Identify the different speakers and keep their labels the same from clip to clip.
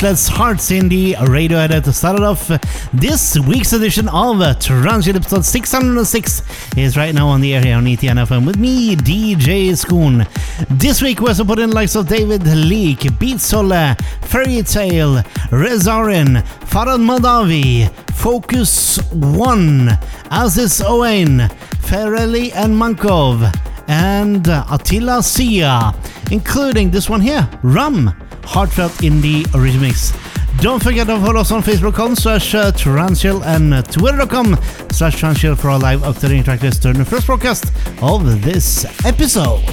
Speaker 1: Restless Hearts in the radio edit started off this week's edition of Transient episode 606 is right now on the air here on ETN FM with me, DJ Schoon. This week we also put in likes of David Leak, Beat Sola, Fairy Tale, Rezarin, Farad Moldavi, Focus One, Aziz Owen, Ferrelli and Mankov, and Attila Syah, including this one here, Ram. Heartfelt Indie Remix. Don't forget to follow us on Facebook.com slash uh, Transchill and Twitter.com slash Transchill for our live up-to-date track list during the first broadcast of this episode.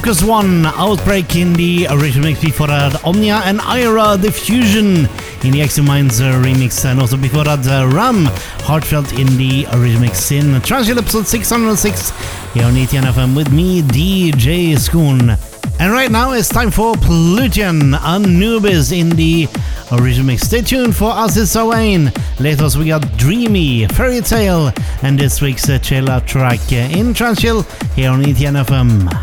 Speaker 1: Focus One, Outbreak in the original mix before that, Omnia and Ira, Diffusion in the Exo Minds uh, remix, and also before that, uh, Ram, Heartfelt in the original mix in Transchill episode 606 here on ETN FM with me, DJ Schoon. And right now it's time for Pluton Anubis in the original mix. Stay tuned for us Aziz Sawain. Later we got Dreamy, Fairy Tale, and this week's uh, chill out track uh, in Transchill here on ETN FM.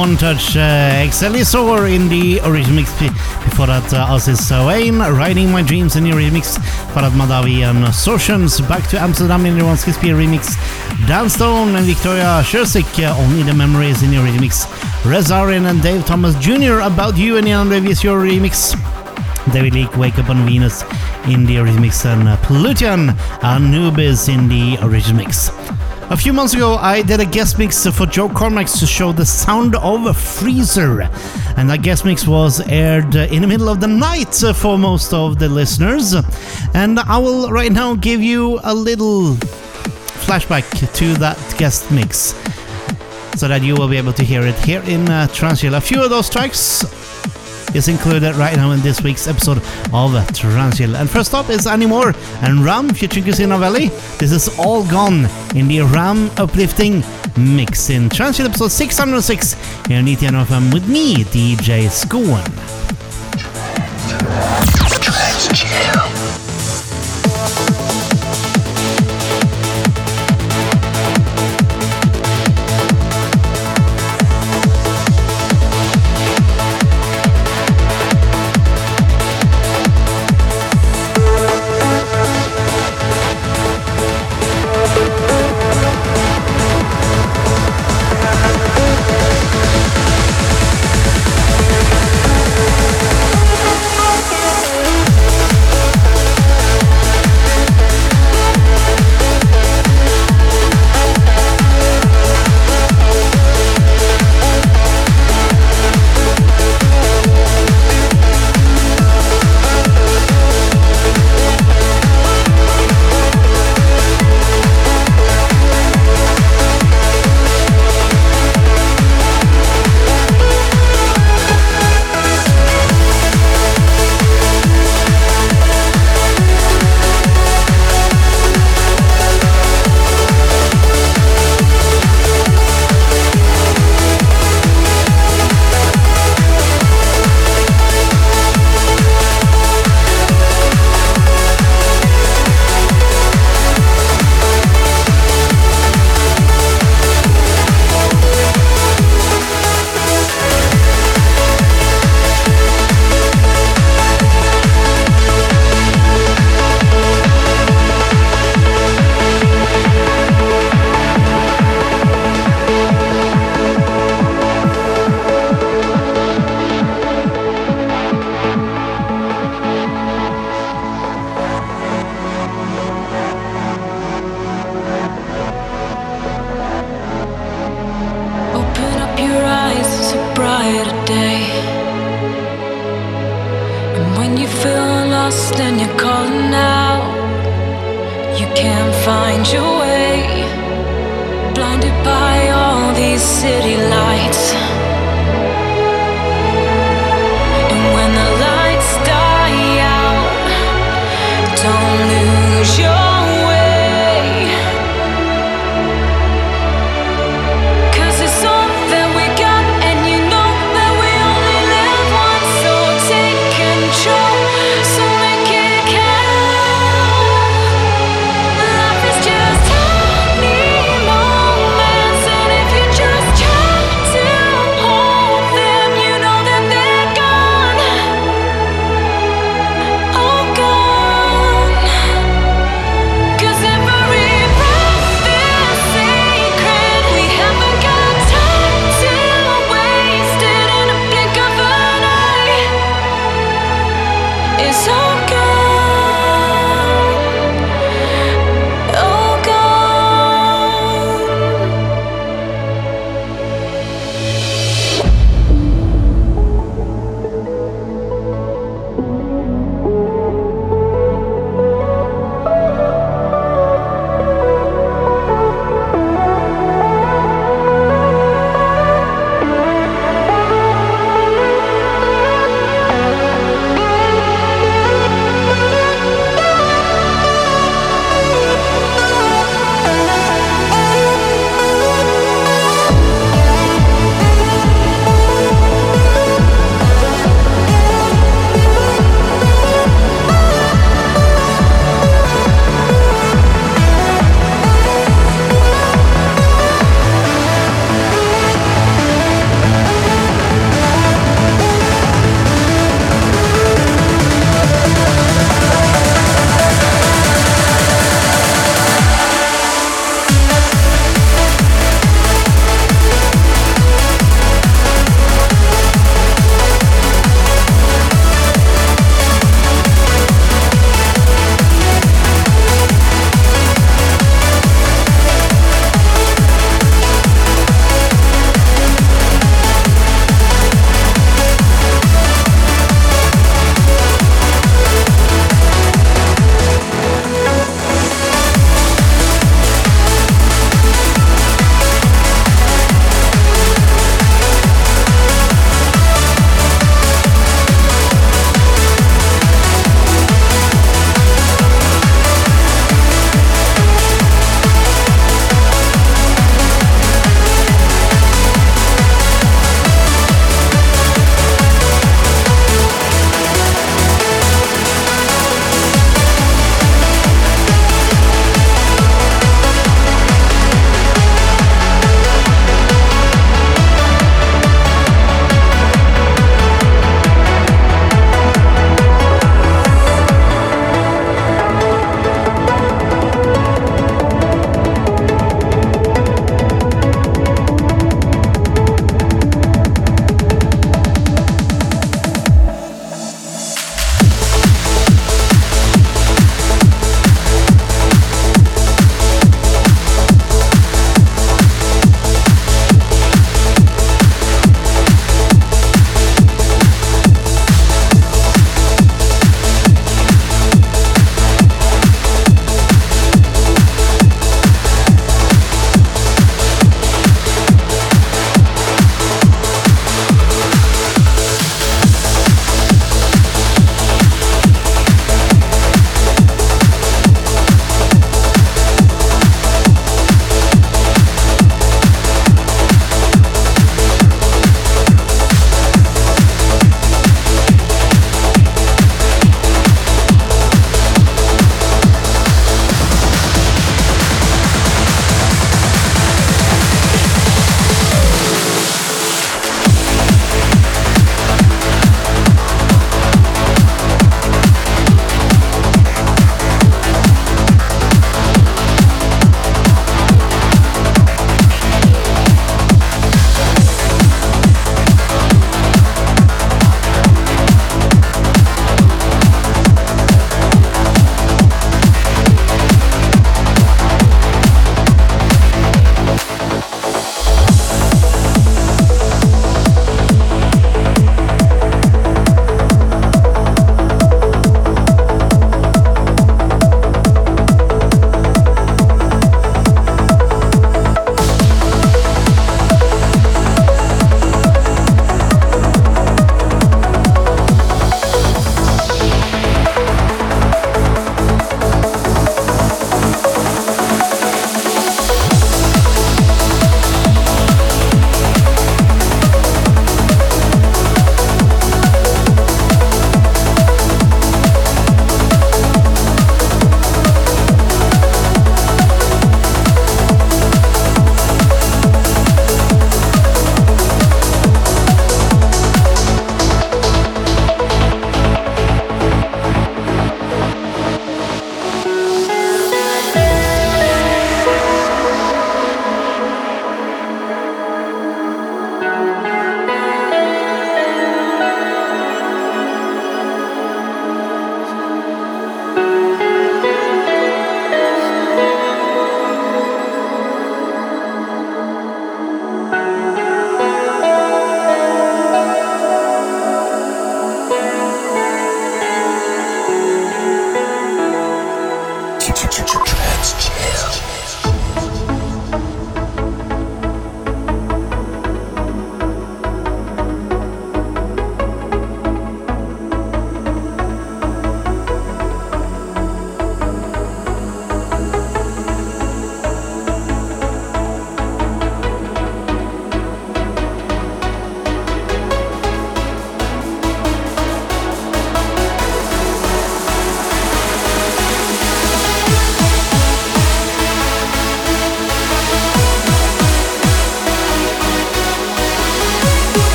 Speaker 1: One Touch uh, Excelsior in the original mix. Before that, uh, Aziz Wayne, Riding My Dreams in the remix. Farad Madawi and Sotions, Back to Amsterdam in the Ronski Speed remix. Dan Stone and Victoria Shersick, uh, Only the Memories in the remix. Rezarin and Dave Thomas Jr., About You in the Andre Visior remix. David Leake, Wake Up on Venus in the original mix, and uh, Pluton Anubis in the original mix. A few months ago, I did a guest mix for Joe Cormack's to show The Sound of Freezer. And that guest mix was aired in the middle of the night for most of the listeners. And I will right now give you a little flashback to that guest mix so that you will be able to hear it here in uh, Transchill. A few of those tracks is included right now in this week's episode of Transchill. And first up is Anymore and Ram featuring Christina Novelli. This is all gone in the Ram uplifting mix in Transchill episode 606 here on ETN with me, DJ Skoen.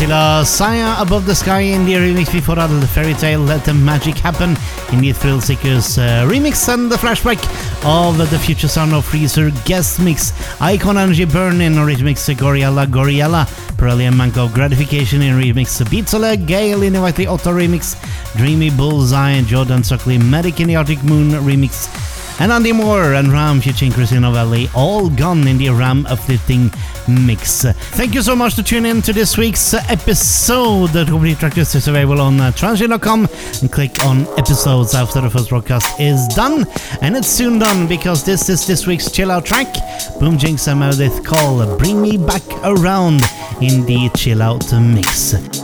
Speaker 1: Attila Syah Above the Sky in the remix before that the fairy tale Let the Magic Happen in the Thrill Seekers uh, remix and the flashback of the future sound of Freezer guest mix. Icon Energy Burn in remix Goriella Goriella Pirelli Manko Gratification in remix Beatsole Gale in the Otto remix. Dreamy Bullseye Jordan Suckley Medic in the Arctic Moon remix and Andy Moore and Ram featuring Christina Novelli, all gone in the Ram uplifting mix. Thank you so much to tune in to this week's episode. The complete track list is available on uh, and click on episodes after the first broadcast is done. And it's soon done because this is this week's chill out track. Boom Jinx and Meredith call Bring Me Back Around in the chill out mix.